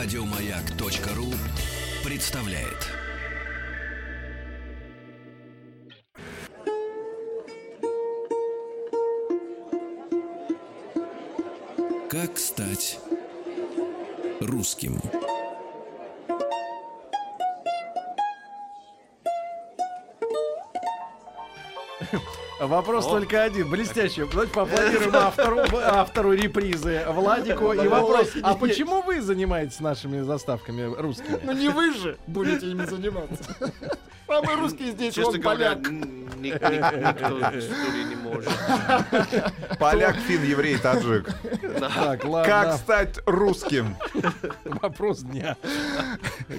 Радиомаяк.ру представляет. Как стать русским? Вопрос только один, блестящий. Давайте поаплодируем автору, автору репризы Владику. И вопрос, а почему вы занимаетесь нашими заставками русскими? Ну не вы же будете ими заниматься. Самый русский здесь, Честно он говоря, поляк. никто в студии не может. Поляк, фин, еврей, таджик. Так, Как ладно. стать русским? Вопрос дня.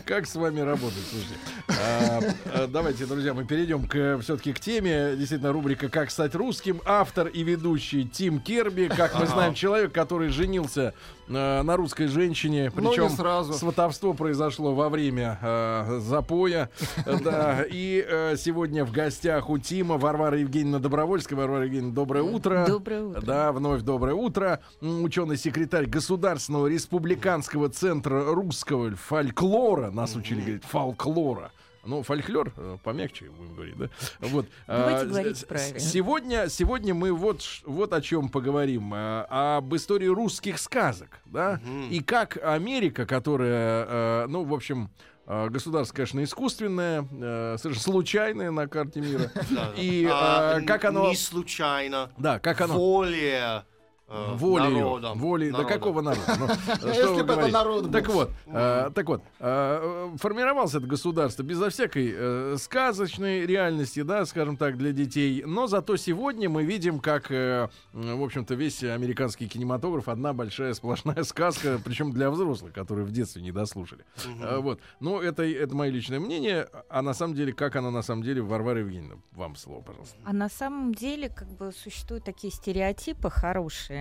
Как с вами работать? Слушайте, а, а, давайте, друзья, мы перейдем к все-таки к теме. Действительно, рубрика «Как стать русским». Автор и ведущий Тим Керби. Как мы знаем, человек, который женился э, на русской женщине. Ну, Причем сразу. сватовство произошло во время э, запоя. Да, и э, сегодня в гостях у Тима Варвара Евгеньевна Добровольская. Варвара Евгеньевна, доброе утро. Доброе утро. Да, вновь доброе утро. Ученый-секретарь Государственного республиканского центра русского фольклора. Нас учили говорить фольклора. Ну, фольклор, э, помягче будем говорить, да? Вот. Давайте а, говорить правильно. Сегодня, сегодня мы вот, вот о чем поговорим. а, об истории русских сказок, да? И как Америка, которая, э, ну, в общем, государство, конечно, искусственное, э, совершенно случайное на карте мира. И А, э, как оно... Не случайно. Да, как оно... Воле э, Волею, народом. волей, да Народом. какого народа? Ну, Если бы это народ был. Так вот, э, так вот, э, формировалось это государство безо всякой э, сказочной реальности, да, скажем так, для детей. Но зато сегодня мы видим, как, э, в общем-то, весь американский кинематограф одна большая сплошная сказка, причем для взрослых, которые в детстве не дослушали. Э, вот, ну это это мое личное мнение, а на самом деле, как оно на самом деле, Варвара Евгеньевна, вам слово, пожалуйста. А на самом деле, как бы существуют такие стереотипы хорошие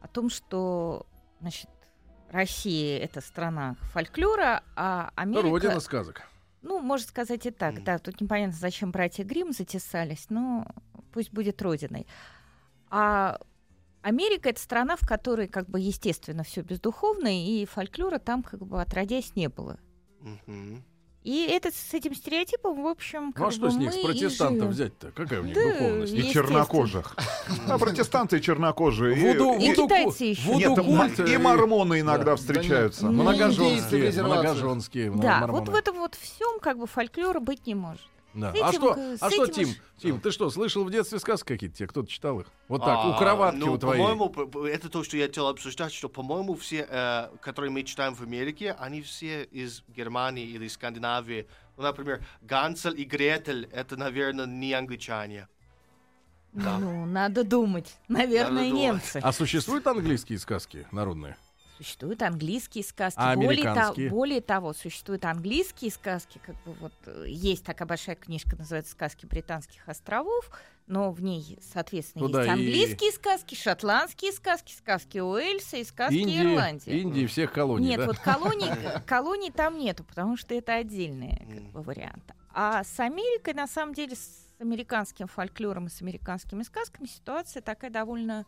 о том, что, значит, Россия это страна фольклора, а Америка, Родина сказок. ну, можно сказать и так, да, тут непонятно, зачем братья Грим затесались, но пусть будет родиной. А Америка это страна, в которой, как бы, естественно, все бездуховно, и фольклора там, как бы, отродясь не было. Мгм. И это с этим стереотипом, в общем, как Ну а что бы с них, мы с протестантов взять-то? Какая у них Да, духовность? И чернокожих. А протестанты и чернокожие. и- Вуду, И вуду китайцы еще. вуду Нет, культ, и мормоны иногда да. встречаются. Многоженские, Индейцы в резервациях. многоженские Да, вот в этом вот всем как бы фольклора быть не может. Да. А этим, что, э, с а что Тим, Тим, ты что, слышал в детстве сказки какие-то? Тебе кто-то читал их? Вот так, у А, кроватки ну, у твоей. По-моему, это то, что я хотел обсуждать, что, по-моему, все, э, которые мы читаем в Америке, они все из Германии или Скандинавии. Ну, например, Гансель и Гретель, это, наверное, не англичане. Да. Ну, надо думать. Наверное, Надо думать. немцы. А существуют английские сказки народные? Существуют английские сказки. А более, американские? более того, существуют английские сказки. Как бы вот э, есть такая большая книжка, называется «Сказки британских островов», но в ней, соответственно, Ну да, есть и- английские сказки, шотландские сказки, сказки Уэльса и сказки Ирландии. Индии, Индии всех колоний, Нет, да? вот колоний, колоний там нету, потому что это отдельный как бы, вариант. А с Америкой, на самом деле, с американским фольклором и с американскими сказками ситуация такая довольно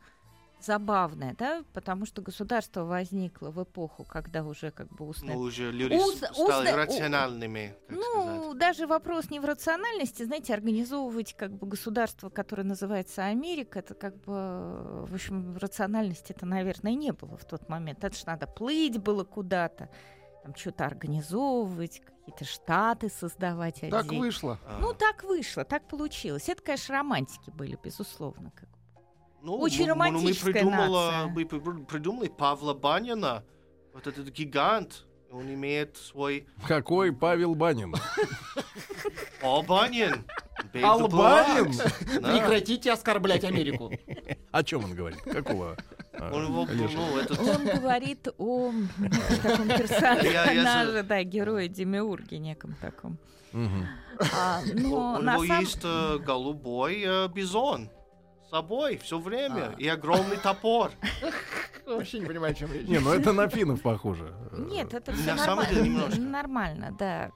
забавная, да, потому что государство возникло в эпоху, когда уже как бы устная Ну, уже люди Уз- стали узна- рациональными, ну, сказать. даже вопрос не в рациональности, знаете, организовывать как бы государство, которое называется Америка, это как бы, в общем, рациональности это, наверное, не было в тот момент. Это ж надо плыть было куда-то, там что-то организовывать, какие-то штаты создавать. Так отдельно. вышло. А, Ну, так вышло, так получилось. Это, конечно, романтики были, безусловно. как. Ну, очень ну, ну, мы романтическая придумала- нация. Мы при- придумали Павла Банина, вот этот гигант, он имеет свой... Какой Павел Банин? О, Банин! Албанин? Да. Прекратите оскорблять Америку. О чем он говорит? Какого? а, Он его, лешего? ну, этот... Он говорит о таком персонаже, да, герое Демиурге неком таком. А, У но у на него самом- есть э, голубой э, бизон собой все время А. и огромный топор. вообще не понимаю, о чем речь. Не, ну это на финнов похоже. Нет, это На все самом деле немножко. нормально, да.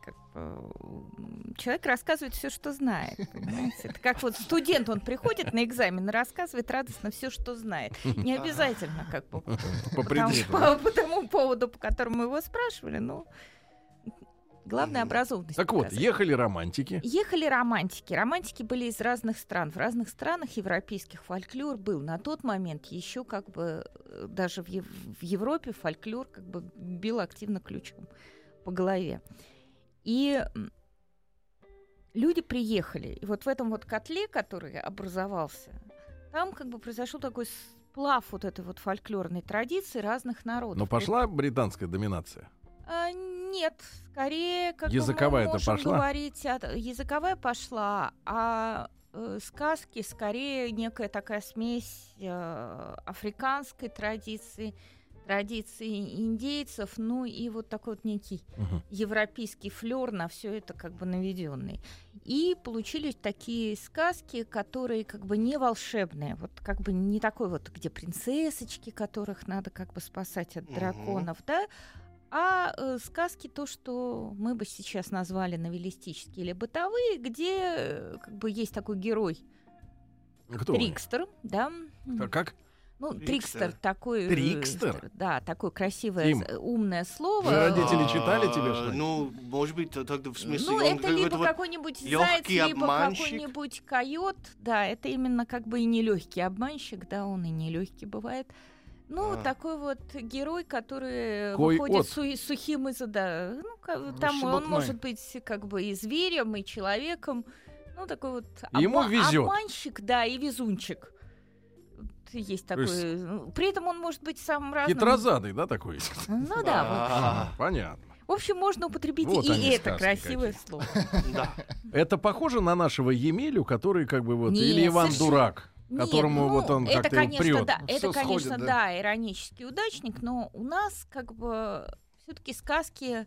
человек рассказывает все, что знает. понимаете? Это как вот студент, он приходит на экзамен и рассказывает радостно все, что знает. Не обязательно, как бы, По по, тому поводу, по которому его спрашивали, ну, главное образованность. Так вот, показать. ехали романтики. Ехали романтики. Романтики были из разных стран. В разных странах европейских фольклор был. На тот момент еще как бы э, даже в, Ев- в Европе фольклор как бы бил активно ключом по голове. И люди приехали. И вот в этом вот котле, который образовался, там как бы произошел такой сплав вот этой вот фольклорной традиции разных народов. Но пошла британская доминация. А, нет, скорее как бы Языковая-то мы можем пошла? говорить, о- языковая пошла, а э, сказки скорее некая такая смесь э, африканской традиции, традиции индейцев, ну и вот такой вот некий Мгм. европейский флер на все это как бы наведенный. И получились такие сказки, которые как бы не волшебные, вот как бы не такой вот, где принцессочки, которых надо как бы спасать от Мгм. драконов, да, а э, сказки то, что мы бы сейчас назвали новеллистические или бытовые, где э, как бы есть такой герой Кто? Трикстер, да, Как- Как? ну Трикстер. Трикстер такой, э, Трикстер? да, такое красивое, Тим, з- умное слово. родители А, читали тебе что-нибудь? Ну, может быть, тогда в смысле... Ну, это либо какой-нибудь заяц, либо какой-нибудь койот. Да, это именно как бы и нелегкий обманщик, да, он и нелегкий бывает. Ну, А. такой вот герой, который Кой-от. выходит су- сухим из да, ну, там он шебутной. может быть как бы и зверем, и человеком. Ну, такой вот Ему обма- везёт. обманщик, да, и везунчик. Вот Есть такой. есть ну, При этом он может быть самым разным. Хитрозадый, да, такой? Ну да, вот. А, Понятно. В общем, можно употребить Вот и это красивое какие. слово. Это похоже на нашего Емелю, который как бы вот... Или Иван совершенно- Дурак, Нет, которому ну, вот он это, как-то конечно, прет. да, это, Всё конечно, сходит, да. да. иронический удачник, но у нас как бы все-таки сказки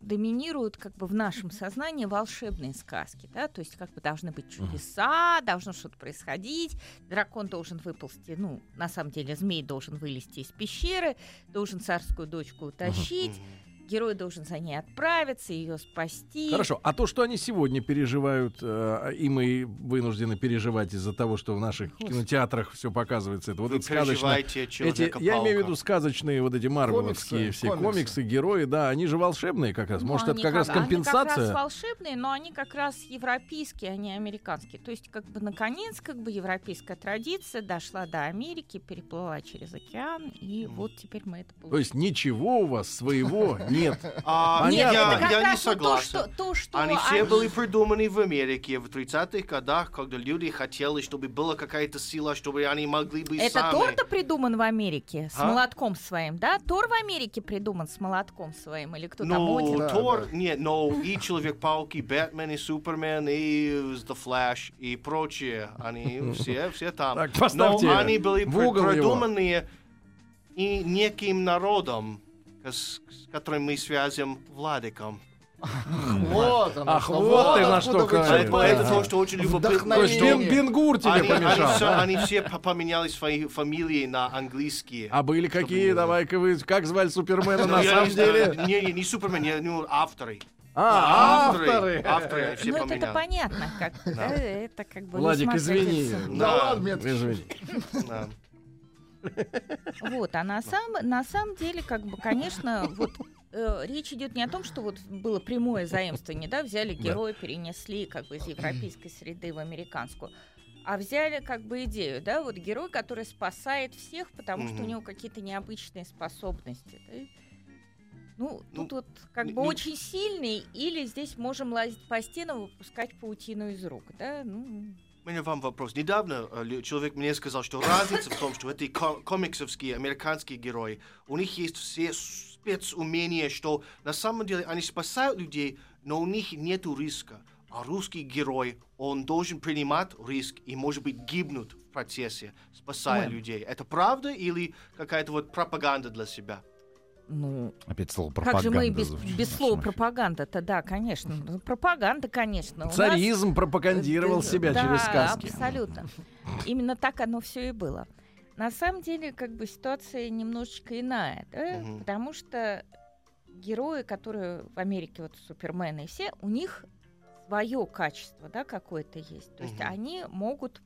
доминируют как бы в нашем сознании волшебные сказки, да, то есть как бы должны быть чудеса, должно что-то происходить, дракон должен выползти, ну, на самом деле змей должен вылезти из пещеры, должен царскую дочку утащить, герой должен за ней отправиться, ее спасти. Хорошо, а то, что они сегодня переживают, э, и мы вынуждены переживать из-за того, что в наших кинотеатрах все показывается, это вот это сказочное. переживаете Эти, я имею в виду сказочные вот эти марвеловские Комиксы, все комиксы. комиксы. герои, да, они же волшебные как раз. Ну, Может, это они как раз Они как компенсация? раз волшебные, но они как раз европейские, а не американские. То есть, как бы, наконец, как бы европейская традиция дошла до Америки, переплыла через океан, и вот теперь мы это получили. То есть ничего у вас своего нет. А. Нет, я, это как я не вот то, согласен. что, то, что Они все они- были придуманы в Америке в 30-х годах, когда люди хотели, чтобы была какая-то сила, чтобы они могли быть Это сами. Тор-то придуман в Америке с А? молотком своим, да? Тор в Америке придуман с молотком своим, или кто там Ну, Один? Да, Тор, да. нет, но и Человек-паук, и Бэтмен, и Супермен, и The Flash, и прочие, они все, все там. Так, поставьте но они были придуманы и неким народом, с, с которым мы связываем Владиком. Вот оно Ах, вот ты на что говоришь. Это, то, что очень любопытно. То есть Бенгур тебе помешал, они все по- поменяли свои фамилии на английские. А были какие? Давай-ка вы... Как звали Супермена Ну, на самом деле? Не, не, не Супермен, не, ну, авторы. А, авторы. авторы. Все Ну, это, поменяли. понятно, как да, это как бы Владик, извини. Да ладно. Извини. Да. Вот, а на, сам, на самом деле, как бы, конечно, вот э, речь идет не о том, что вот было прямое заимствование, да, взяли Да. героя, перенесли как бы из европейской среды в американскую, а взяли как бы идею, да, вот герой, который спасает всех, потому что у него какие-то необычные способности. да. Ну, Ну, тут вот как не- бы не- очень сильный, или здесь можем лазить по стенам, выпускать паутину из рук, да, ну... У меня вам вопрос. Недавно э, человек мне сказал, что разница в том, что эти ко- комиксовские американские герои, у них есть все спецумения, что на самом деле они спасают людей, но у них нет риска. А русский герой, он должен принимать риск и, может быть, гибнуть в процессе, спасая Ой. людей. Это правда или какая-то вот пропаганда для себя? Ну, Опять слово Как пропаганда. же мы без, звучит без слова пропаганда-то, да, конечно. Ну, Пропаганда, конечно. У нас- Царизм пропагандировал себя да, через сказки. абсолютно. Именно так оно все и было. на самом деле, как бы ситуация немножечко иная, да? Мгм. Потому что герои, которые в Америке, вот Супермены и все, у них свое качество, да, какое-то есть. То есть Мгм. они могут,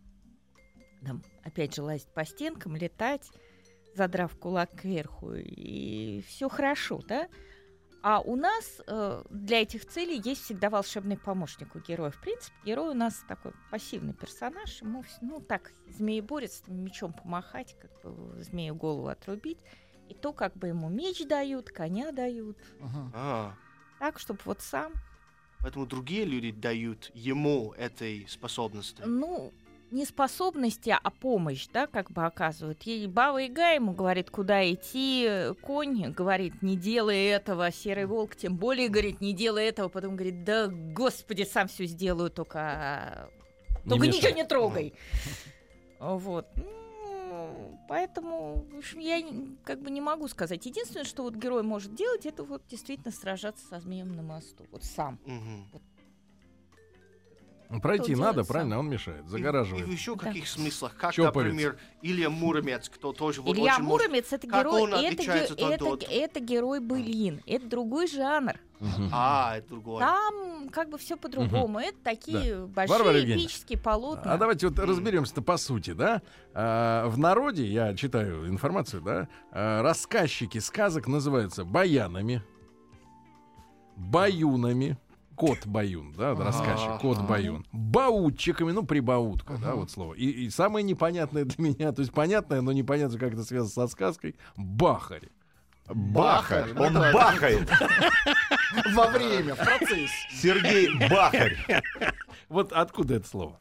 там, опять же, лазить по стенкам, летать, задрав кулак кверху, и все хорошо, да? А у нас э, для этих целей есть всегда волшебный помощник у героя. В принципе, герой у нас такой пассивный персонаж. Ему, ну, так, змееборец, мечом помахать, как бы змею голову отрубить. И то, как бы ему меч дают, коня дают. Ага. А, Так, чтобы вот сам, поэтому другие люди дают ему этой способности. ну, не способности, а помощь, да, как бы оказывают. И Баба Яга ему говорит, куда идти, конь говорит, не делай этого, серый волк тем более говорит, не делай этого, потом говорит, да, господи, сам все сделаю, только, Не только мешай. ничего не трогай. Вот. Ну, Поэтому, в общем, я как бы не могу сказать. Единственное, что вот герой может делать, это вот действительно сражаться со змеем на мосту. Вот сам. Мгм. Ну, Пройти надо, правильно, он мешает, И, загораживает. в еще Да. каких смыслах? Как, Чоповец. например, Илья Муромец, кто тоже вот Илья очень может- Муромец это как герой, это, ге- это, от- это герой былин, это другой жанр. Мгм. А, это другое. Там как бы все по-другому. Это такие большие Варвара эпические полотна. А давайте вот разберемся-то по сути, да? А, в народе, я читаю информацию, да, а, рассказчики сказок называются баянами, баюнами, кот баюн, да, рассказчик, кот баюн, баутчиками, ну, прибаутка, да, вот слово. И, и самое непонятное для меня, то есть понятное, но непонятно, как это связано со сказкой, бахари. Бахарь. Он да. бахает. Во время, в процессе. Сергей Бахарь. Вот откуда это слово?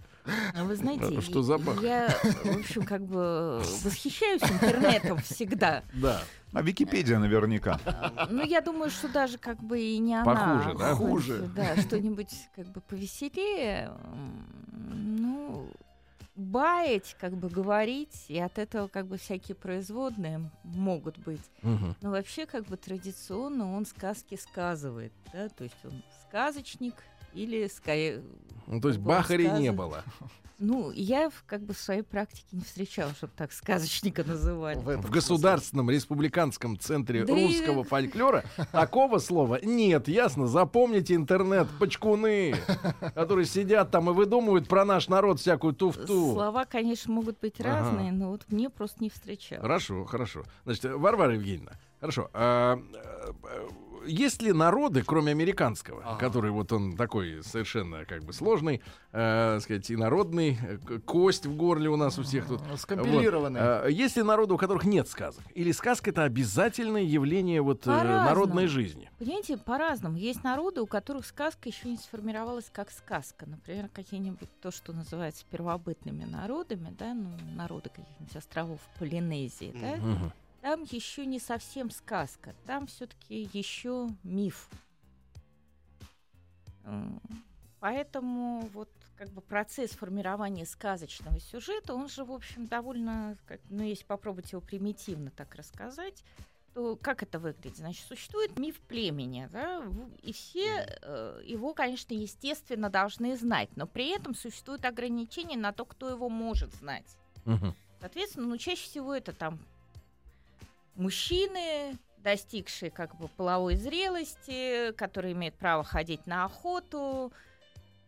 А Вы знаете, А что за бах? я, в общем, как бы восхищаюсь интернетом всегда. Да. А Википедия наверняка. Ну, я думаю, что даже как бы и не она. Похуже, да? Хуже. Да, что-нибудь как бы повеселее. Ну, баять, как бы говорить, и от этого как бы всякие производные могут быть. Мгм. Но вообще как бы традиционно он сказки сказывает, да, то есть он сказочник или ска- Ну, то есть бахари не сказано. было. Ну, я как бы в своей практике не встречала, чтобы так сказочника называли. В этом В Государственном республиканском центре Да и- русского фольклора такого слова нет, ясно? Запомните интернет, почкуны, которые сидят там и выдумывают про наш народ всякую туфту. Слова, конечно, могут быть Ага. разные, но вот мне просто не встречалось. Хорошо, хорошо. Значит, Варвара Евгеньевна, хорошо. а, а, есть ли народы, кроме американского, Ага. который вот он такой совершенно как бы сложный, э, сказать, инородный, э, к- кость в горле у нас у всех тут. Скомпилированный. Вот. А, Есть ли народы, у которых нет сказок? Или сказка это обязательное явление вот э, По-разному. народной жизни? Понимаете, по-разному. Есть народы, у которых сказка еще не сформировалась как сказка. Например, какие-нибудь то, что называется первобытными народами, да, ну, народы каких-нибудь островов Полинезии, да, Мгм. Там еще не совсем сказка, там все-таки еще миф. М, Поэтому вот как бы процесс формирования сказочного сюжета, он же, в общем, довольно, как, ну, если попробовать его примитивно так рассказать, то как это выглядит? Значит, существует миф племени, да, и все э, его, конечно, естественно, должны знать, но при этом существуют ограничения на то, кто его может знать. Мгм. Соответственно, ну, чаще всего это там мужчины, достигшие как бы половой зрелости, которые имеют право ходить на охоту,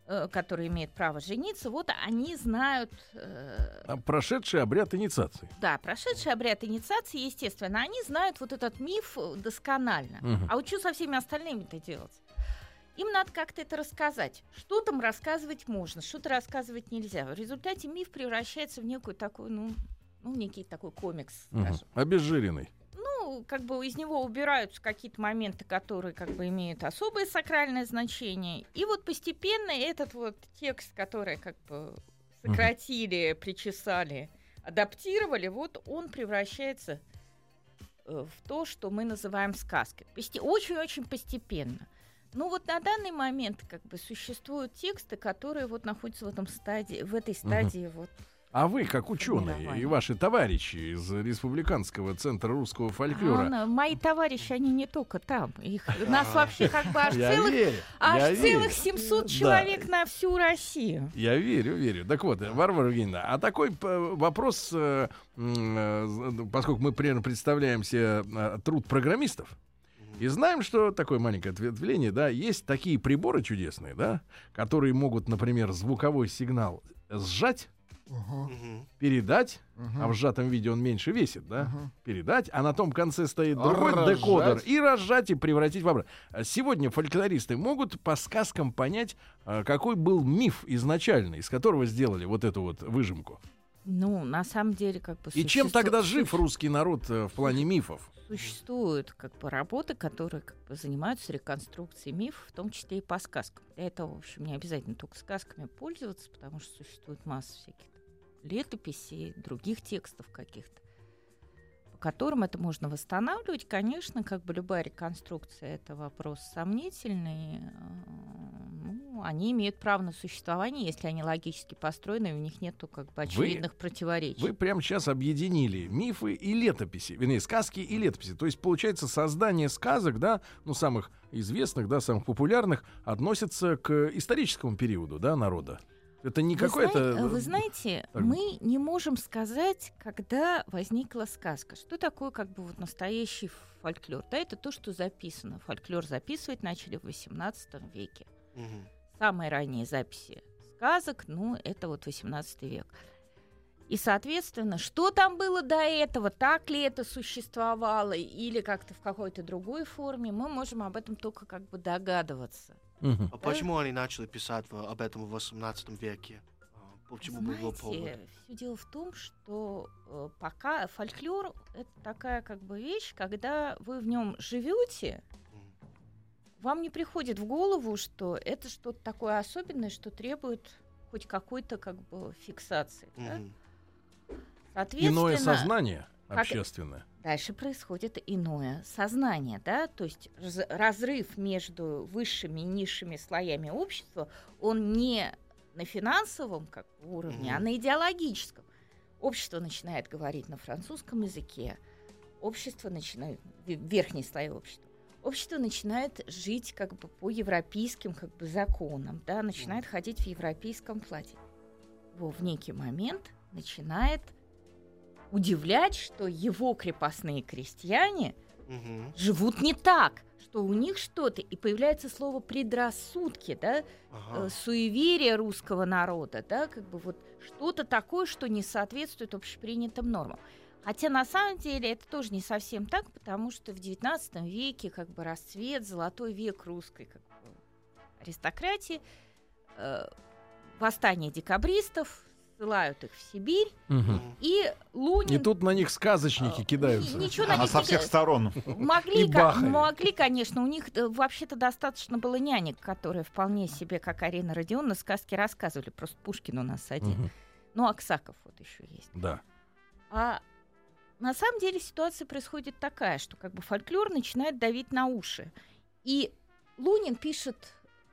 э, которые имеют право жениться, вот они знают, э, А Прошедший обряд инициации. да, прошедший обряд инициации, естественно, они знают вот этот миф э, досконально. Мгм. А вот что со всеми остальными-то делать? Им надо как-то это рассказать. Что там рассказывать можно, что-то рассказывать нельзя. В результате миф превращается в некую такую, ну, ну некий такой комикс, скажем. Обезжиренный. Ну, как бы из него убираются какие-то моменты, которые как бы имеют особое сакральное значение. И вот постепенно этот вот текст, который как бы сократили, причесали, адаптировали, вот он превращается э, в то, что мы называем сказкой. Очень-очень постепенно. Ну вот на данный момент как бы существуют тексты, которые вот находятся в этом стадии, в этой стадии вот А вы, как ученые и ваши товарищи из Республиканского центра русского фольклора, А, мои товарищи, они не только там. Их, нас вообще как бы аж целых, верю, аж целых 700 Да. человек на всю Россию. Я верю, верю. Так вот, Варвара Евгеньевна, а такой п- вопрос, э, э, поскольку мы примерно представляем себе э, труд программистов, и знаем, что такое маленькое ответвление, да, есть такие приборы чудесные, да, которые могут, например, звуковой сигнал сжать, Передать, а в сжатом виде он меньше весит, да, передать, а на том конце стоит другой Разжать. декодер, и разжать, и превратить в обратно. А Сегодня фольклористы могут по сказкам понять, а, какой был миф изначальный, из которого сделали вот эту вот выжимку. Ну, на самом деле, как бы... И чем тогда жив русский народ э, в плане мифов? Существуют как бы работы, которые как бы занимаются реконструкцией мифов, в том числе и по сказкам. Для этого, в общем, не обязательно только сказками пользоваться, потому что существует масса всяких летописей, других текстов каких-то, по которым это можно восстанавливать. Конечно, как бы любая реконструкция это вопрос сомнительный. э, Ну, они имеют право на существование, если они логически построены, и у них нету как бы очевидных противоречий. Вы прямо сейчас объединили мифы и летописи, вернее, сказки и летописи. То есть, получается, создание сказок, да, ну, самых известных, да, самых популярных, относится к историческому периоду, да, народа. Это не Вы какое-то... зна- Вы знаете, так. мы не можем сказать, когда возникла сказка. Что такое как бы вот настоящий фольклор? Да, это то, что записано. Фольклор записывать начали в XVIII веке. Мгм. Самые ранние записи сказок, ну, это вот 18 век. И, соответственно, что там было до этого, так ли это существовало или как-то в какой-то другой форме, мы можем об этом только как бы догадываться. А почему они начали писать об этом в 18 веке? А, Почему был повод? Знаете, все дело в том, что э, пока фольклор это такая как бы вещь, когда вы в нем живете, вам не приходит в голову, что это что-то такое особенное, что требует хоть какой-то как бы фиксации. да? Мгм. Соответственно, Иное сознание как- общественное. Дальше происходит иное сознание, да, то есть раз- разрыв между высшими и низшими слоями общества, он не на финансовом как уровне, а Мгм. на идеологическом. Общество начинает говорить на французском языке, общество начинает, ве- верхние слои общества, общество начинает жить как бы по европейским как бы законам, да, начинает ходить в европейском платье. Во, в некий момент начинает удивлять, что его крепостные крестьяне Мгм. живут не так, что у них что-то, и появляется слово предрассудки, да, Ага. э, суеверие русского народа, да, как бы вот что-то такое, что не соответствует общепринятым нормам. Хотя на самом деле это тоже не совсем так, потому что в XIX веке как бы расцвет, золотой век русской как бы, аристократии, э, восстание декабристов, ссылают их в Сибирь. Мгм. и Лунин... И тут на них сказочники э, кидаются. ни- Ничего на А них со всех сторон. Могли, И ка- бахали. могли, конечно, у них э, вообще-то достаточно было нянек, которые вполне себе, как Арина Родионовна, сказки рассказывали. Просто Пушкин у нас один. Мгм. Ну, Аксаков вот еще есть. Да. А на самом деле ситуация происходит такая, что как бы фольклор начинает давить на уши. И Лунин пишет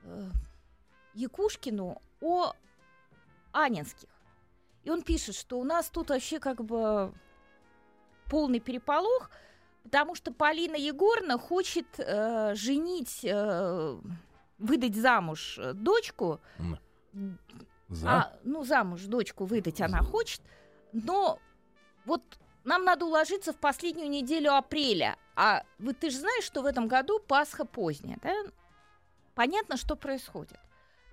э, Якушкину о Анинских. И он пишет, что у нас тут вообще как бы полный переполох, потому что Полина Егоровна хочет э, женить, э, выдать замуж э, дочку. За. а, ну, замуж дочку выдать она хочет, но вот нам надо уложиться в последнюю неделю апреля. А вы, ты же знаешь, что в этом году Пасха поздняя, да? Понятно, что происходит.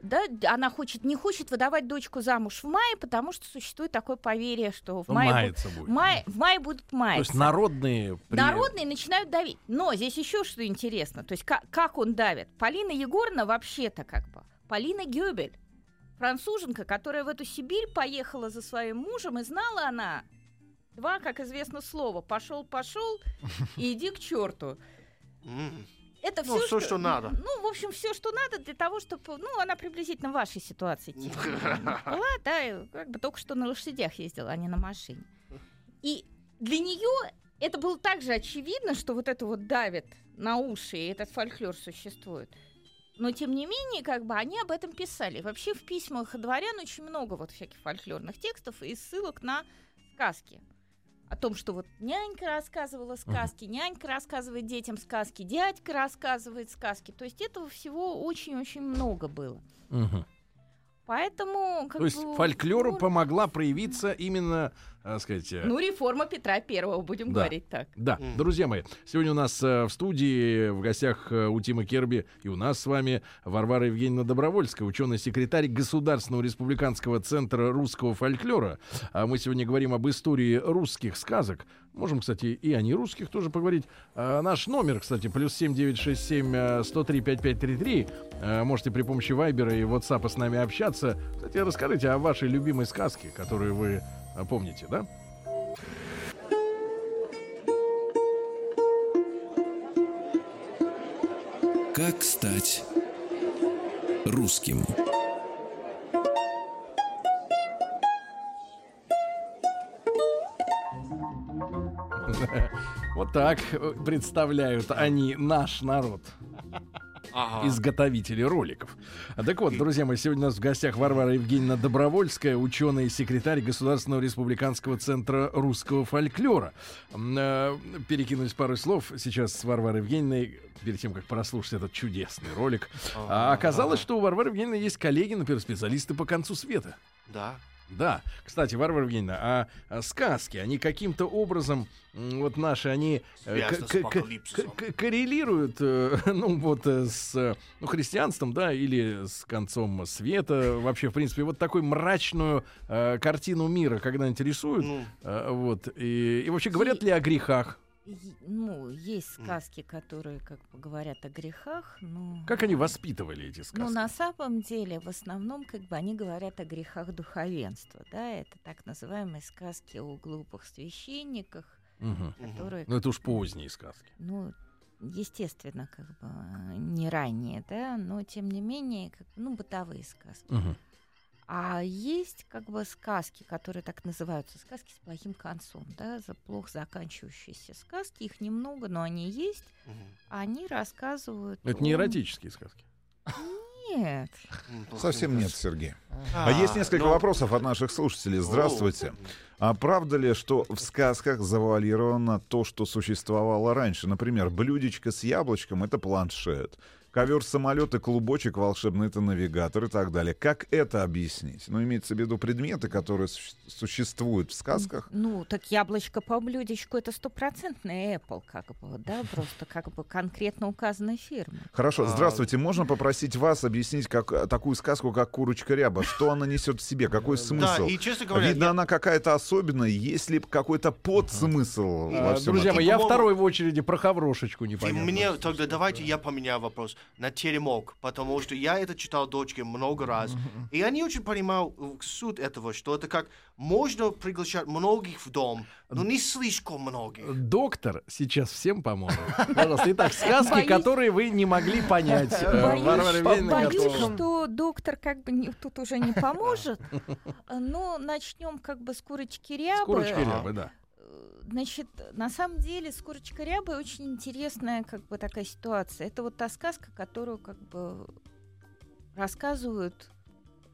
Да, она хочет, не хочет выдавать дочку замуж в мае, потому что существует такое поверье, что в Ну, мае, бу- будет. в мае, в мае будут То маяться. есть народные... при- Народные начинают давить. Но здесь еще что интересно. То есть как, как он давит? Полина Егоровна вообще-то как бы. Полина Гёбель. Француженка, которая в эту Сибирь поехала за своим мужем, и знала она два, как известно, слова. Пошел, пошел, и иди к черту. Это Ну, все, всё, что надо. Ну, в общем, все, что надо для того, чтобы... Ну, она приблизительно в вашей ситуации типа, была, да, как бы только что на лошадях ездила, а не на машине. И для нее это было так же очевидно, что вот это вот давит на уши, и этот фольклор существует. Но, тем не менее, как бы они об этом писали. Вообще в письмах дворян очень много вот всяких фольклорных текстов и ссылок на сказки. О том, что вот нянька рассказывала сказки, нянька рассказывает детям сказки, дядька рассказывает сказки. То есть этого всего очень-очень много было. Мгм. Поэтому... Как То есть бы, фольклору ну, помогла проявиться именно, так сказать, э, Ну, реформа Петра Первого, будем Да. говорить так. Да, Мгм. друзья мои, сегодня у нас э, в студии в гостях э, у Тима Керби и у нас с вами Варвара Евгеньевна Добровольская, ученый-секретарь Государственного республиканского центра русского фольклора. А мы сегодня говорим об истории русских сказок. Можем, кстати, и о нерусских тоже поговорить. А, наш номер, кстати, плюс 7967 103 5533. А, можете при помощи Вайбера и WhatsApp с нами общаться. Кстати, расскажите о вашей любимой сказке, которую вы помните, да? Как стать русским? Вот так представляют они наш народ, Ага. изготовители роликов. А Так вот, друзья мои, сегодня у нас в гостях Варвара Евгеньевна Добровольская, ученый и секретарь Государственного республиканского центра русского фольклора. Э, Перекинусь пару слов сейчас с Варварой Евгеньевной, перед тем, как прослушать этот чудесный ролик. А оказалось, что у Варвары Евгеньевны есть коллеги, например, специалисты по концу света. Да. Да, кстати, Варвара Евгеньевна, а, а сказки, они каким-то образом, вот наши, они э, коррелируют, э, ну вот э, с ну, христианством, да, или с концом света, вообще, в принципе, вот такую мрачную э, картину мира, когда интересуют, Ну, э, вот, и, и вообще говорят ли о грехах? Ну, есть сказки, которые как бы говорят о грехах, но... Как они воспитывали эти Ну, сказки? на самом деле, в основном, как бы они говорят о грехах духовенства, да, это так называемые сказки о глупых священниках, Мгм. которые, Ну, это уж поздние сказки. ну, естественно, как бы не ранние, да, но тем не менее, как, ну, бытовые сказки. Мгм. А есть как бы сказки, которые так называются, сказки с плохим концом, да, за плохо заканчивающиеся сказки, их немного, но они есть, мгм. они рассказывают... Это не о- эротические сказки. Нет. Совсем нет, Сергей. А есть несколько ну, вопросов от наших слушателей. Здравствуйте. А правда ли, что в сказках завуалировано то, что существовало раньше? Например, блюдечко с яблочком — это планшет. Ковер самолет и клубочек волшебный — это навигатор и так далее. Как это объяснить? Ну, имеется в виду предметы, которые суще- существуют в сказках. Ну, так яблочко по блюдечку это стопроцентный Apple, как бы, да, просто как бы конкретно указанной фирмы. Хорошо, А. здравствуйте. Можно попросить вас объяснить как, э, такую сказку, как «Курочка ряба»? Что она несет в себе? Какой Да, смысл? и честно говоря, Видно, я- она какая-то особенная. Есть ли какой-то подсмысл во всем Друзья этом? мои, я второй в очереди про хаврошечку И непонятно. мне тогда давайте я поменяю вопрос на теремок, потому что я это читал дочке много раз, и я не очень понимал э, суть этого, что это как можно приглашать многих в дом, но не слишком многих. Доктор сейчас всем поможет. Пожалуйста, итак, сказки, Боюсь- которые вы не могли понять. э, Боюсь, боюсь, что доктор как бы не- тут уже не поможет. Но начнем как бы с курочки С рябы. курочкой Ага. рябы, да. Э, Значит, на самом деле с курочкой рябой очень интересная как бы такая ситуация. Это вот та сказка, которую как бы рассказывают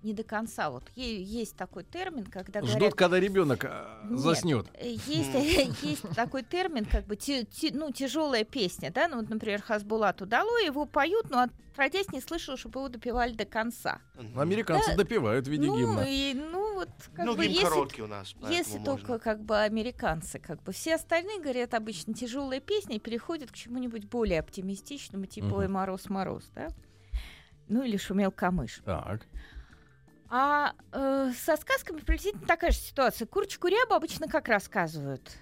не до конца. Вот есть такой термин, когда говорят... Ждут, когда ребенок Нет, заснет. э, Есть, есть такой термин, как бы ти- ти- ну, тяжелая песня, да, ну, вот, например, Хасбулат удало, его поют, но отродясь не слышал, чтобы его допевали до конца. Американцы Да. допивают в виде ну, гимна. и, ну, вот, как Ну, бы, гимн если, короткий у нас, если только, можно. как бы, американцы, как бы, все остальные говорят обычно тяжелая песня и переходят к чему-нибудь более оптимистичному, типа Мгм. «Ой, мороз-мороз», да? Ну, или «Шумел камыш». Так. А э, со сказками приблизительно такая же ситуация. Курочку рябу обычно как рассказывают?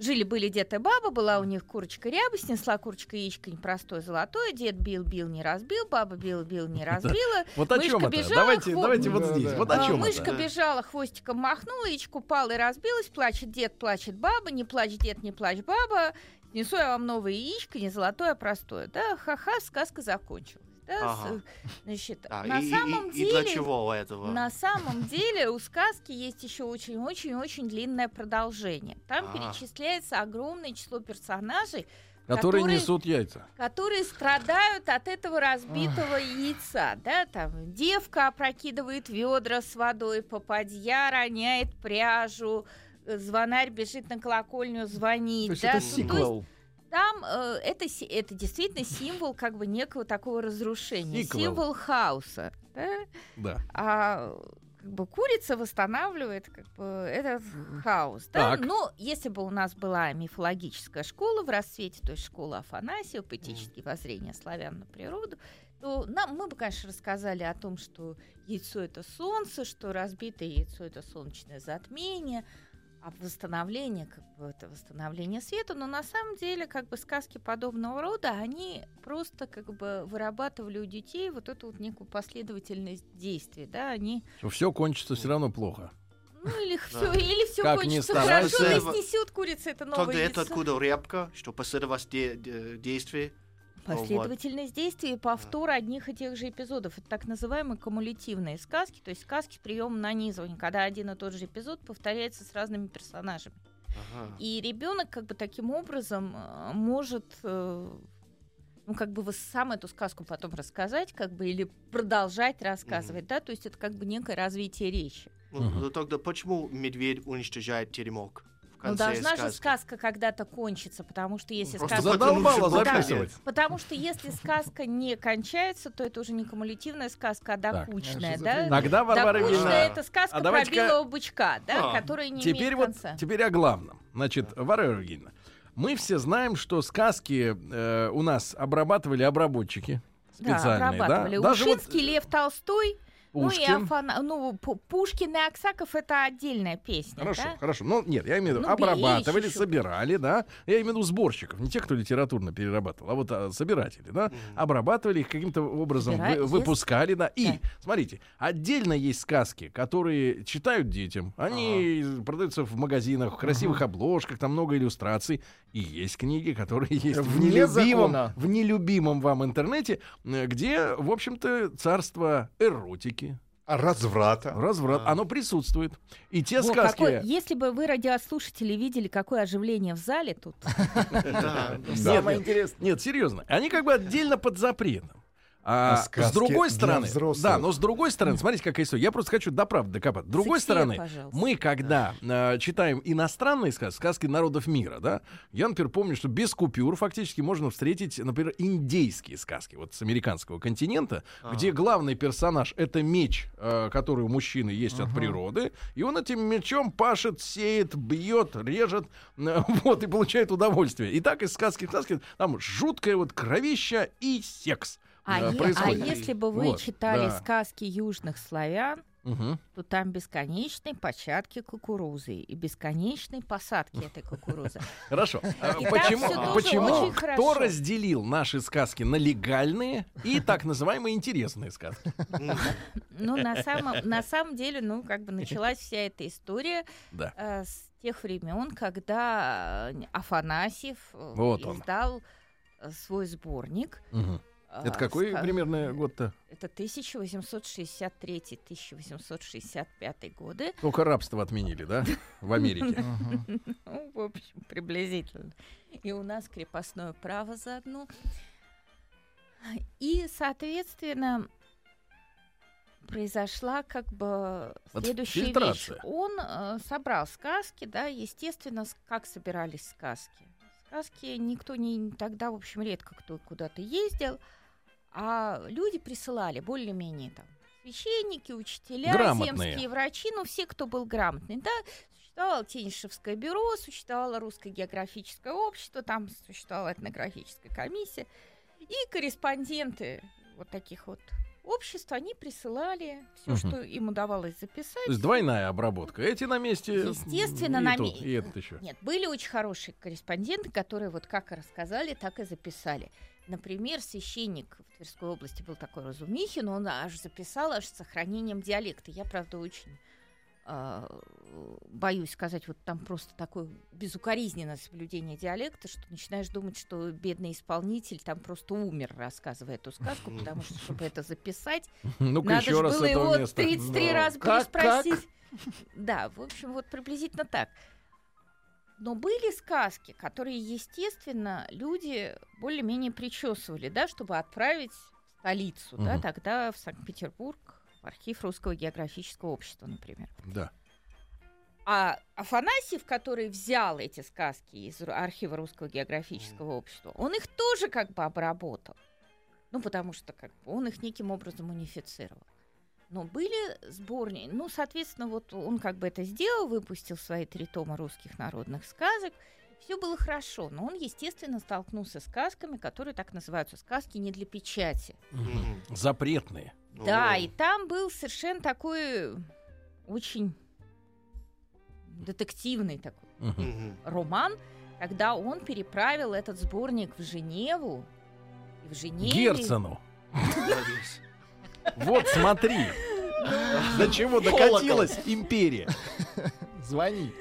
Жили-были дед и баба, была у них курочка ряба, снесла курочка яичко непростое золотое, дед бил-бил, не разбил, баба бил-бил, не разбила. Вот о Мышка чем это? бежала, Давайте, давайте вот здесь. Вот о чем Мышка бежала, хвостиком махнула, яичко упала и разбилась, плачет дед, плачет баба, не плачь дед, не плачь баба, снесу я вам новое яичко, не золотое, а простое. Да, ха-ха, сказка закончилась. Да, Ага. с- значит, Да, на и, и- самом и деле... для чего этого? На самом деле у сказки есть еще очень-очень-очень длинное продолжение. Там А. перечисляется огромное число персонажей, Которые Которые- несут яйца. которые страдают от этого разбитого яйца. Да? Там девка опрокидывает ведра с водой, попадья роняет пряжу, э, звонарь бежит на колокольню звонить. То есть да? это Ну, то есть сиквел. Там э, это, это действительно символ как бы некого такого разрушения, Сиквел. символ хаоса. Да? Да. а как бы курица восстанавливает как бы этот хаос. Да? Так. Но если бы у нас была мифологическая школа в расцвете, то есть школа Афанасия, поэтические воззрения славян на природу, то нам, мы бы, конечно, рассказали о том, что яйцо — это солнце, что разбитое яйцо — это солнечное затмение, а восстановление, как бы, это восстановление света, но на самом деле, как бы, сказки подобного рода, они просто, как бы, вырабатывали у детей вот эту вот некую последовательность действий, да, они, Все кончится все равно плохо. ну, или Да. все, или все кончится хорошо, и снесет курица это новое Тогда это откуда репка, что последовательность де- де- действий? Вот. Последовательность действий и повтор одних и тех же эпизодов. Это так называемые кумулятивные сказки, то есть сказки с приемом нанизывания, когда один и тот же эпизод повторяется с разными персонажами. Ага. И ребенок как бы таким образом э, может э, ну, как бы вы сам эту сказку потом рассказать, как бы, или продолжать рассказывать, да, то есть это как бы некое развитие речи. Ну, ну, тогда почему медведь уничтожает теремок Ну, конце должна же сказки? сказка когда-то кончиться, потому что если Просто сказка... что- записывать. Потому что если сказка не кончается, то это уже не кумулятивная сказка, а Так. докучная, Это да? Тогда, Варвара Докучная это сказка а про белого бычка, да, А. которая не теперь имеет вот, конца. теперь о главном. Значит, Варвара Евгеньевна, мы все знаем, что сказки э, у нас обрабатывали обработчики Да, специальные, да? обрабатывали. Даже вот Ушинский, Лев Толстой, ну и Пушкин. Афана... ну, Пу- Пушкин и Аксаков это отдельная песня, Хорошо, да? хорошо. Ну, нет, я имею в виду, Ну, обрабатывали, еще. собирали, да. Я имею в виду сборщиков, не тех, кто литературно перерабатывал, а вот а, собиратели, да. Обрабатывали их каким-то образом, Собира- вы- выпускали, да. И, Да. смотрите, отдельно есть сказки, которые читают детям. Они продаются в магазинах, в красивых обложках, там много иллюстраций. И есть книги, которые есть в нелюбимом, закона. в нелюбимом вам интернете, э, где, в общем-то, царство эротики, А разврата. разврат, А. оно присутствует. И те Во, сказки... какой- Если бы вы, радиослушатели, видели, какое оживление в зале тут. Самое интересное. Нет, серьезно. Они как бы отдельно под запретом. А, А с другой стороны, взрослых? да, но с другой стороны, смотрите, какая история. Я просто хочу до правды докопать. С другой С стороны, пожалуйста. мы, когда э, читаем иностранные сказки, сказки народов мира, да, я, например, помню, что без купюр фактически можно встретить, например, индейские сказки, вот с американского континента, А. где главный персонаж это меч, э, который у мужчины есть от природы, и он этим мечом пашет, сеет, бьет, режет, э, вот, и получает удовольствие. И так из сказки в сказки там жуткое вот кровища и секс. А, е- а если бы вы Вот, читали да. сказки южных славян, Мгм. то там бесконечные початки кукурузы и бесконечные посадки этой кукурузы. Хорошо. А Почему, почему кто разделил наши сказки на легальные и так называемые интересные сказки? Ну, на самом, на самом деле, ну, как бы началась вся эта история Да. э, с тех времен, когда э, Афанасьев э, Вот он. издал э, свой сборник. Мгм. Э, Это какой ска- примерно год-то? Это 1863-1865 годы. Только рабство отменили, да? В Америке. Ну, в общем, приблизительно. И у нас крепостное право заодно. И, соответственно, произошла как бы следующая вещь. Он э, собрал сказки, да, естественно, как собирались сказки. Сказки никто не тогда, в общем, редко кто куда-то ездил, а люди присылали более-менее там священники, учителя, Грамотные. земские врачи, ну все, кто был грамотный, да, существовало Тенишевское бюро, существовало Русское географическое общество, там существовала этнографическая комиссия, и корреспонденты вот таких вот обществ, они присылали все, Мгм. что им удавалось записать. То есть двойная обработка. Эти на месте. Естественно, и на тот, ме- И этот еще. Нет, были очень хорошие корреспонденты, которые вот как и рассказали, так и записали. Например, священник в Тверской области был такой Разумихин, он аж записал аж с сохранением диалекта. Я, правда, очень а, боюсь сказать, вот там просто такое безукоризненное соблюдение диалекта, что начинаешь думать, что бедный исполнитель там просто умер, рассказывая эту сказку, потому что, чтобы это записать, Ну-ка надо еще раз было его места. 33 Да. раза Как- переспросить. Да, в общем, вот приблизительно так. Но были сказки, которые, естественно, люди более-менее причесывали, да, чтобы отправить в столицу, да, Мгм. тогда в Санкт-Петербург, в архив Русского географического общества, например. Да. А Афанасьев, который взял эти сказки из архива Русского географического общества, он их тоже как бы обработал. Ну, потому что как бы он их неким образом унифицировал. Но были сборники, ну, соответственно, вот он как бы это сделал, выпустил свои три тома русских народных сказок, все было хорошо, но он, естественно, столкнулся с сказками, которые так называются сказки не для печати. Запретные. Да, О. и там был совершенно такой очень детективный такой роман, когда он переправил этот сборник в Женеву. И в Женеве... Герцену. Вот смотри. До чего докатилась империя. Звони.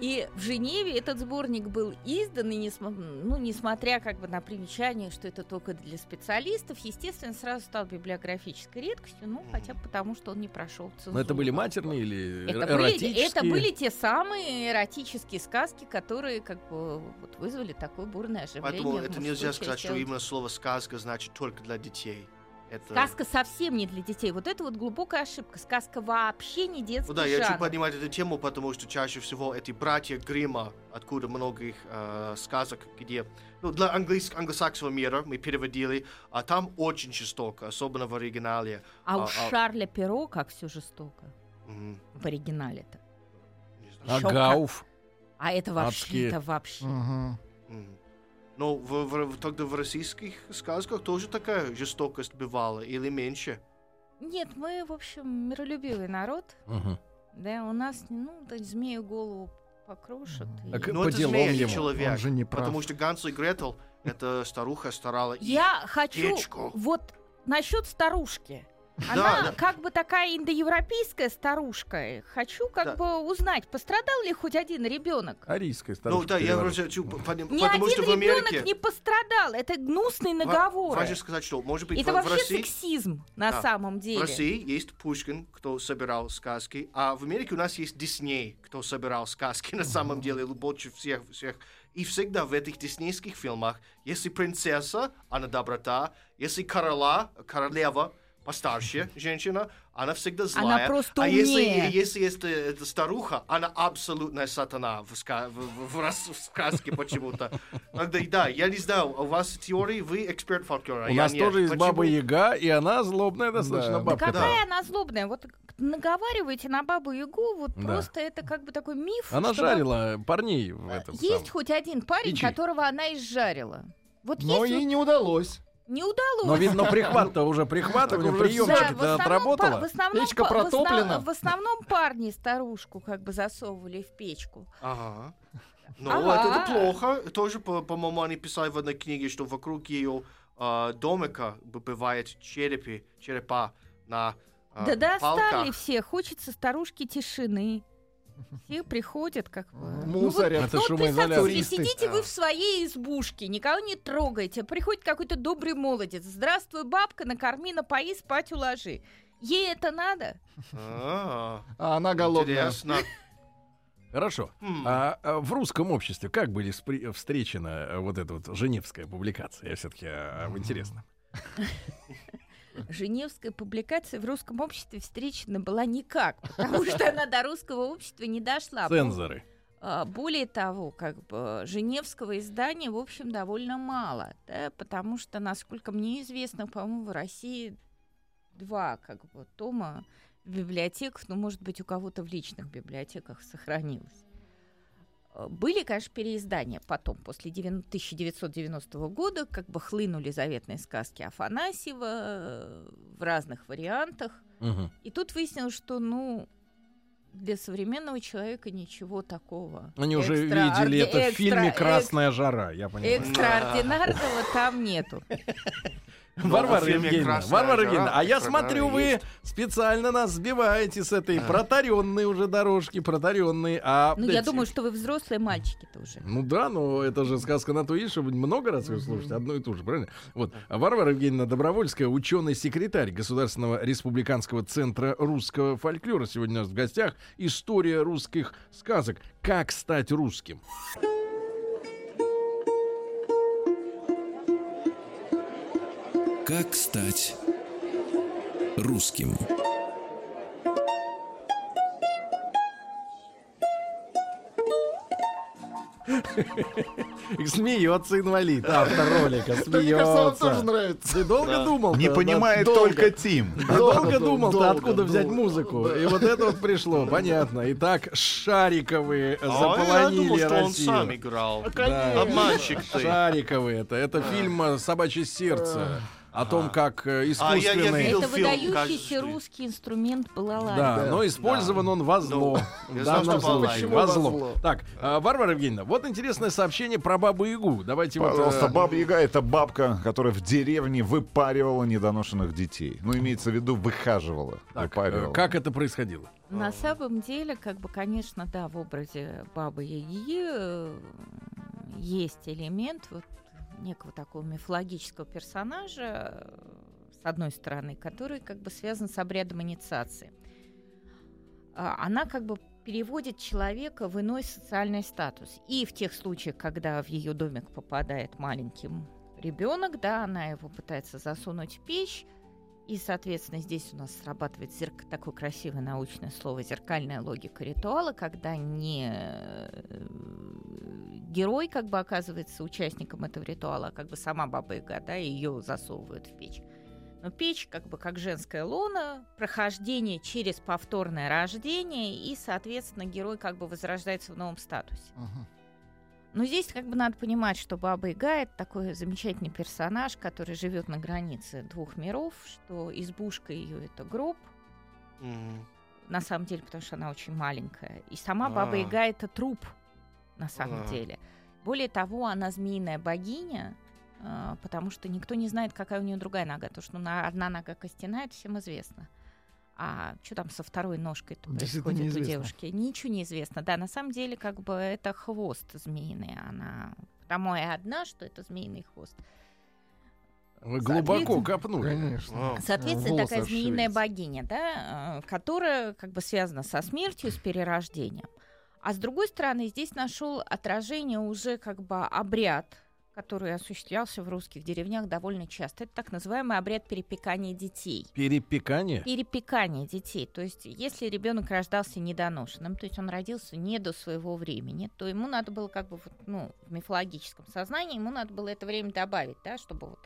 И в Женеве этот сборник был издан, и несма- ну, несмотря как бы на примечание, что это только для специалистов, естественно, сразу стал библиографической редкостью, ну, хотя бы потому, что он не прошел цензуру. Но это были матерные или Это эр- были, эротические? это были те самые эротические сказки, которые как бы вот вызвали такое бурное оживление. Поэтому это нельзя сказать, что именно слово сказка значит только для детей. Это... Сказка совсем не для детей. Вот это вот глубокая ошибка. Сказка вообще не детский Ну да, я жанр. хочу поднимать эту тему, потому что чаще всего эти братья Грима, откуда многих э, сказок, где... Ну, для английского, англосаксового мира мы переводили, а там очень жестоко, особенно в оригинале. А у а- а- Шарля Перо как все жестоко Мгм. в оригинале-то. А Шока. Гауф. А это вообще, Адские. это вообще. Мгм. Мгм. Но в, в- тогда в российских сказках тоже такая жестокость бывала, или меньше. Нет, мы, в общем, миролюбивый народ. Мгм. Да, у нас, ну, змею голову покрушат. и- Так, Но По это змея, ему. человек. Он же не прав. Потому что Ганс и Гретел, это старуха старала Я хочу печку. вот насчет старушки. Она да. как бы такая индоевропейская старушка. Хочу как Да. бы узнать, пострадал ли хоть один ребенок. Арийская Ну старушка. да, я просто хочу поним- Ни потому один что в ребенок Америке... не пострадал. Это гнусный наговор. Важно сказать, что, может быть, Это в, в вообще России... сексизм на Да. самом В деле. России есть Пушкин, кто собирал сказки, а в Америке у нас есть Дисней, кто собирал сказки на самом деле больше всех всех. И всегда в этих диснейских фильмах, если принцесса, она доброта, если короля, королева, постарше женщина, она всегда злая. просто а если, умнее. если это, это старуха, она абсолютная сатана в, ска- в, в- в в сказке почему-то. Тогда, да, я не знаю, у вас теории, вы эксперт фольклора, У я нас нет. тоже есть Почему? Баба Яга, и она злобная достаточно Да. Да бабка. какая она злобная. Вот наговариваете на бабу Ягу, вот Да. просто это как бы такой миф. Она чтобы- жарила парней в этом Есть самом. хоть один парень, Печи. которого она изжарила. Вот Но есть ей вот- не удалось. Не удалось. Но видно, прихват-то уже прихват, Так уже уже Да, отработала. в основном, Печка па- в основ- протоплена. В основном парни старушку как бы засовывали в печку. Ага. Ну, Ага. это, плохо. Тоже, по- по-моему, они писали в одной книге, что вокруг ее а, домика бывает черепи, черепа на а, да достали палках. все, хочется старушки тишины. Все приходят как бы. Ну, вот- Мусорят. Это ну, шумоизоляция. сидите вы в своей избушке, никого не трогайте. Приходит какой-то добрый молодец. Здравствуй, бабка, накорми, напои, спать уложи. Ей это надо? А, А она голодная. Интересно. Хорошо. М. А, а в русском обществе как были встречена э, вот эта вот женевская публикация? Я все-таки интересно. Женевская публикация в русском обществе встречена была никак, потому что она до русского общества не дошла. Цензоры. А, Более того, как бы Женевского издания, в общем, довольно мало, да, потому что, насколько мне известно, по-моему, в России два как бы тома в библиотеках, ну, может быть, у кого-то в личных библиотеках сохранилось. Э, Были, конечно, переиздания потом, после девян- 1990 года, как бы хлынули заветные сказки Афанасьева э, в разных вариантах. Мгм. И тут выяснилось, что, ну, для современного человека ничего такого. Они уже экстра- видели это в экстра- фильме экс- «Красная жара», я понимаю. Экстраординарного там нету. Варвара в фильме Евгеньевна, «Красная Варвара жара» Евгеньевна, а я «Красная смотрю, вы есть. специально нас сбиваете с этой протаренной уже дорожки, протаренной. А Ну, я думаю, что вы взрослые мальчики-то уже. Ну да, но это же сказка на то есть, чтобы много раз ее слушать, одно и то же, правильно? Вот. А Варвара Евгеньевна Добровольская, ученый-секретарь Государственного республиканского центра русского фольклора. Сегодня у нас в гостях история русских сказок. Как стать русским? Как стать русским? Смеется инвалид, автор ролика, Да, мне кажется, вам тоже смеется. нравится. Ты долго думал? Не понимает только Тим. Долго, Долго, думал, ты долго, откуда взять музыку. И вот это вот пришло, понятно. Итак, шариковые А я заполонили думал, что он Россию. сам играл. Да. Обманщик ты. Шариковые это. Это фильм «Собачье сердце». О том, как э, А, искусственный... Это выдающийся русский инструмент балалайка. Да, но использован он во зло. Ну, В знал, данном случае во зло. Так, а, Варвара Евгеньевна, вот интересное сообщение про Бабу Ягу. Давайте. Пожалуйста, э, Баба Яга это бабка, которая в деревне выпаривала недоношенных детей. Ну, имеется в виду, выхаживала. э, выпаривала. как это происходило? На самом деле, как бы, конечно, да, в образе Бабы Яги э, есть элемент вот некого такого мифологического персонажа, э, с одной стороны, который как бы связан с обрядом инициации. А, Она как бы переводит человека в иной социальный статус. И в тех случаях, когда в ее домик попадает маленький ребенок, да, она его пытается засунуть в печь, и, соответственно, здесь у нас срабатывает зерк- такое красивое научное слово зеркальная логика ритуала, когда не э, герой как бы оказывается участником этого ритуала, а как бы сама баба Яга, да, ее засовывают в печь. Но печь как бы как женская лона, прохождение через повторное рождение, и, соответственно, герой как бы возрождается в новом статусе. Мгм. Но здесь как бы надо понимать, что Баба Яга это такой замечательный персонаж, который живет на границе двух миров, что избушка ее это гроб, Мгм. на самом деле, потому что она очень маленькая. И сама Баба А. Яга это труп, на самом А. деле. Более того, она змеиная богиня, а, потому что никто не знает, какая у нее другая нога. То, что на- одна нога костяная, это всем известно. А что там со второй ножкой происходит у девушки? Ничего не известно. Да, на самом деле, как бы это хвост змеиный. Она потому и одна, что это змеиный хвост. Вы глубоко копнули. Конечно. Соответственно, Волосы такая змеиная обшивились. богиня, да, э, которая как бы связана со смертью, с перерождением. А с другой стороны, здесь нашел отражение уже как бы обряд, который осуществлялся в русских деревнях довольно часто. Это так называемый обряд перепекания детей. Перепекание. Перепекание детей. То есть, если ребенок рождался недоношенным, то есть он родился не до своего времени, то ему надо было как бы вот, ну, в мифологическом сознании ему надо было это время добавить, да, чтобы вот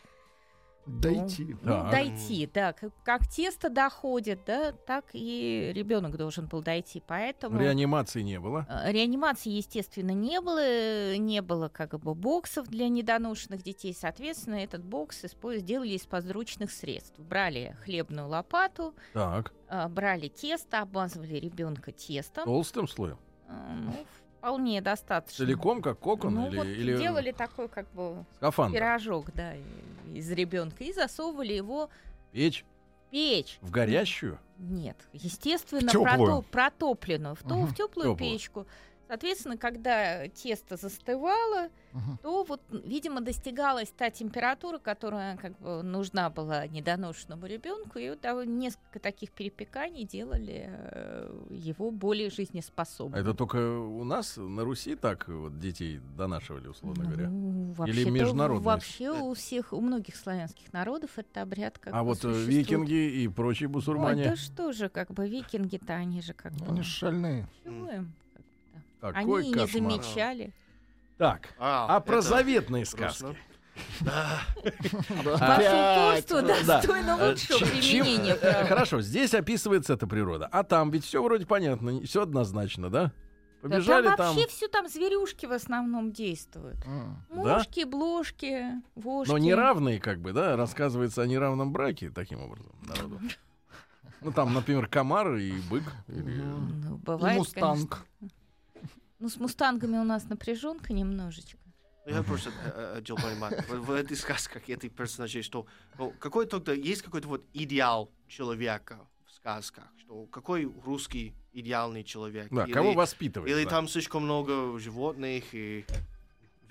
Дойти. ну, Так. дойти, да. Как, как тесто доходит, да, так и ребенок должен был дойти. Поэтому Реанимации не было. э, реанимации, естественно, не было, не было как бы боксов для недоношенных детей. Соответственно, этот бокс сделали из подручных средств. Брали хлебную лопату, Так, э, брали тесто, обмазывали ребенка тестом. толстым слоем. Э, Ну, вполне достаточно. Целиком, как кокон Ну, или, вот или делали такой как бы скафандр? пирожок, да, из ребенка и засовывали его Печь в печь. в горящую? Нет, естественно, Тёплую. прото- протопленную, в, то- Мгм. в теплую Тёплую. печку. Соответственно, когда тесто застывало, Мгм. то вот, видимо, достигалась та температура, которая как бы нужна была недоношенному ребенку, и вот да, несколько таких перепеканий делали э, его более жизнеспособным. Это только у нас на Руси так вот детей донашивали, условно говоря. Ну, Или вообще-то международная Вообще у всех, у многих славянских народов это обряд как А бы вот э, существует. викинги и прочие Ой, бусурмане. да что же, как бы викинги-то они же как бы... Они шальные. чего им? Какой Они и не кошмар. замечали. Так, А, а про это заветные грустно. сказки. Ваше упорство Да. достойно Э, лучшего чем- чем- применения. э. Хорошо, здесь описывается эта природа. А там ведь все вроде понятно, все однозначно, да? Да Побежали там вообще все там зверюшки в основном действуют. М. Да? Мушки, бложки, вошки. Но неравные, как бы, да, рассказывается о неравном браке таким образом народу. Ну, там, например, комар и бык. или- Ну, И бывает, мустанг. Ну, с мустангами у нас напряженка немножечко. Я просто э, э, хотел понимать, в, в этих сказках, этих персонажей, что ну, какой тогда есть какой-то вот идеал человека в сказках, что какой русский идеальный человек? Да, Или- кого воспитывать? Или да. там слишком много животных и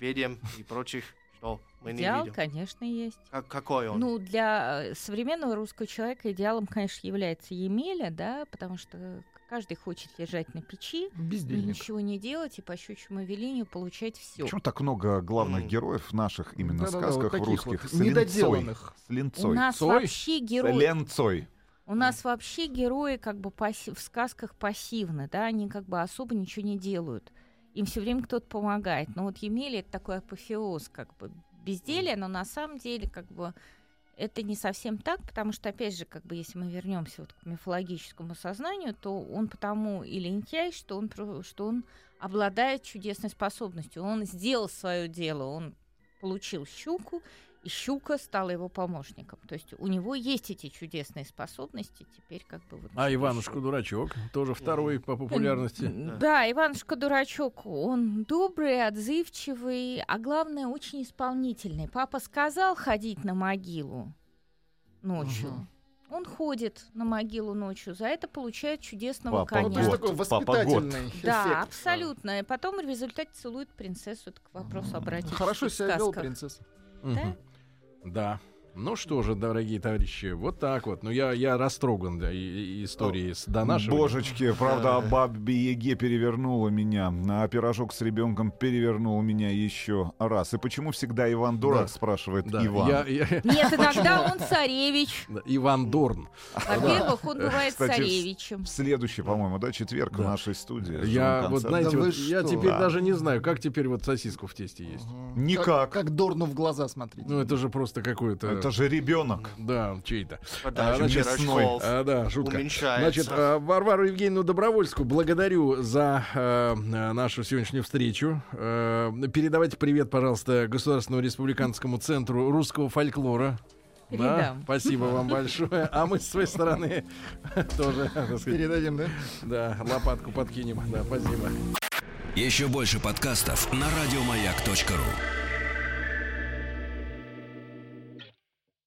ведьм и прочих, что мы не Идеал, видим. конечно, есть. Как- какой он? Ну, для э, современного русского человека идеалом, конечно, является Емеля, да, потому что каждый хочет лежать на печи, и Бездельник. ничего не делать, и по щучьему велению получать все. Почему так много главных героев наших именно Да-да-да, сказках вот таких русских? вот с линцой? недоделанных. С У линцой. нас Цой? вообще С герои, ленцой. у нас вообще герои как бы пасси- в сказках пассивны, да, они как бы особо ничего не делают. Им все время кто-то помогает. Но вот Емеля это такой апофеоз, как бы безделия, но на самом деле как бы это не совсем так, потому что, опять же, как бы если мы вернемся вот к мифологическому сознанию, то он потому и лентяй, что он, что он обладает чудесной способностью. Он сделал свое дело, он получил щуку, и щука стала его помощником. То есть у него есть эти чудесные способности, теперь как бы вот... А Иванушка? Дурачок, тоже второй по популярности. Да, Иванушка дурачок, он добрый, отзывчивый, а главное очень исполнительный. Папа сказал ходить на могилу ночью. Он ходит на могилу ночью, за это получает чудесного Папа коня. год. такой Папа год. воспитательный Да, эффект. абсолютно. И потом в результате целует принцессу. Это к вопросу обратить. Хорошо себя вел принцесса. Да? Да. Ну что же, дорогие товарищи, вот так вот. Ну я, я растроган да, и- и- историей с донашиванием. Божечки, правда, бабе Яге перевернула меня, а пирожок с ребенком перевернул меня еще раз. И почему всегда Иван Дурак, Да. спрашивает Да, Иван? я- я- Нет, иногда он царевич. Иван Дорн. Во-первых, он бывает Кстати, царевичем. В следующий, по-моему, да, четверг в Да. нашей студии. Я вот, знаете, Да вот вы я теперь Да. даже не знаю, как теперь вот сосиску в тесте есть. Никак. Как, как Дорну в глаза смотрите. Ну это же просто какое-то... Это же ребенок. Да, чей-то. Подача значит, пирожков А, да, шутка. уменьшается. Значит, а, Варвару Евгеньевну Добровольскую благодарю за э, нашу сегодняшнюю встречу. Э, передавайте привет, пожалуйста, Государственному республиканскому центру русского фольклора. Да, спасибо вам большое. А мы с своей стороны тоже, сказать, Передадим, да? да, лопатку подкинем. Да, спасибо. Еще больше подкастов на радиомаяк.ру.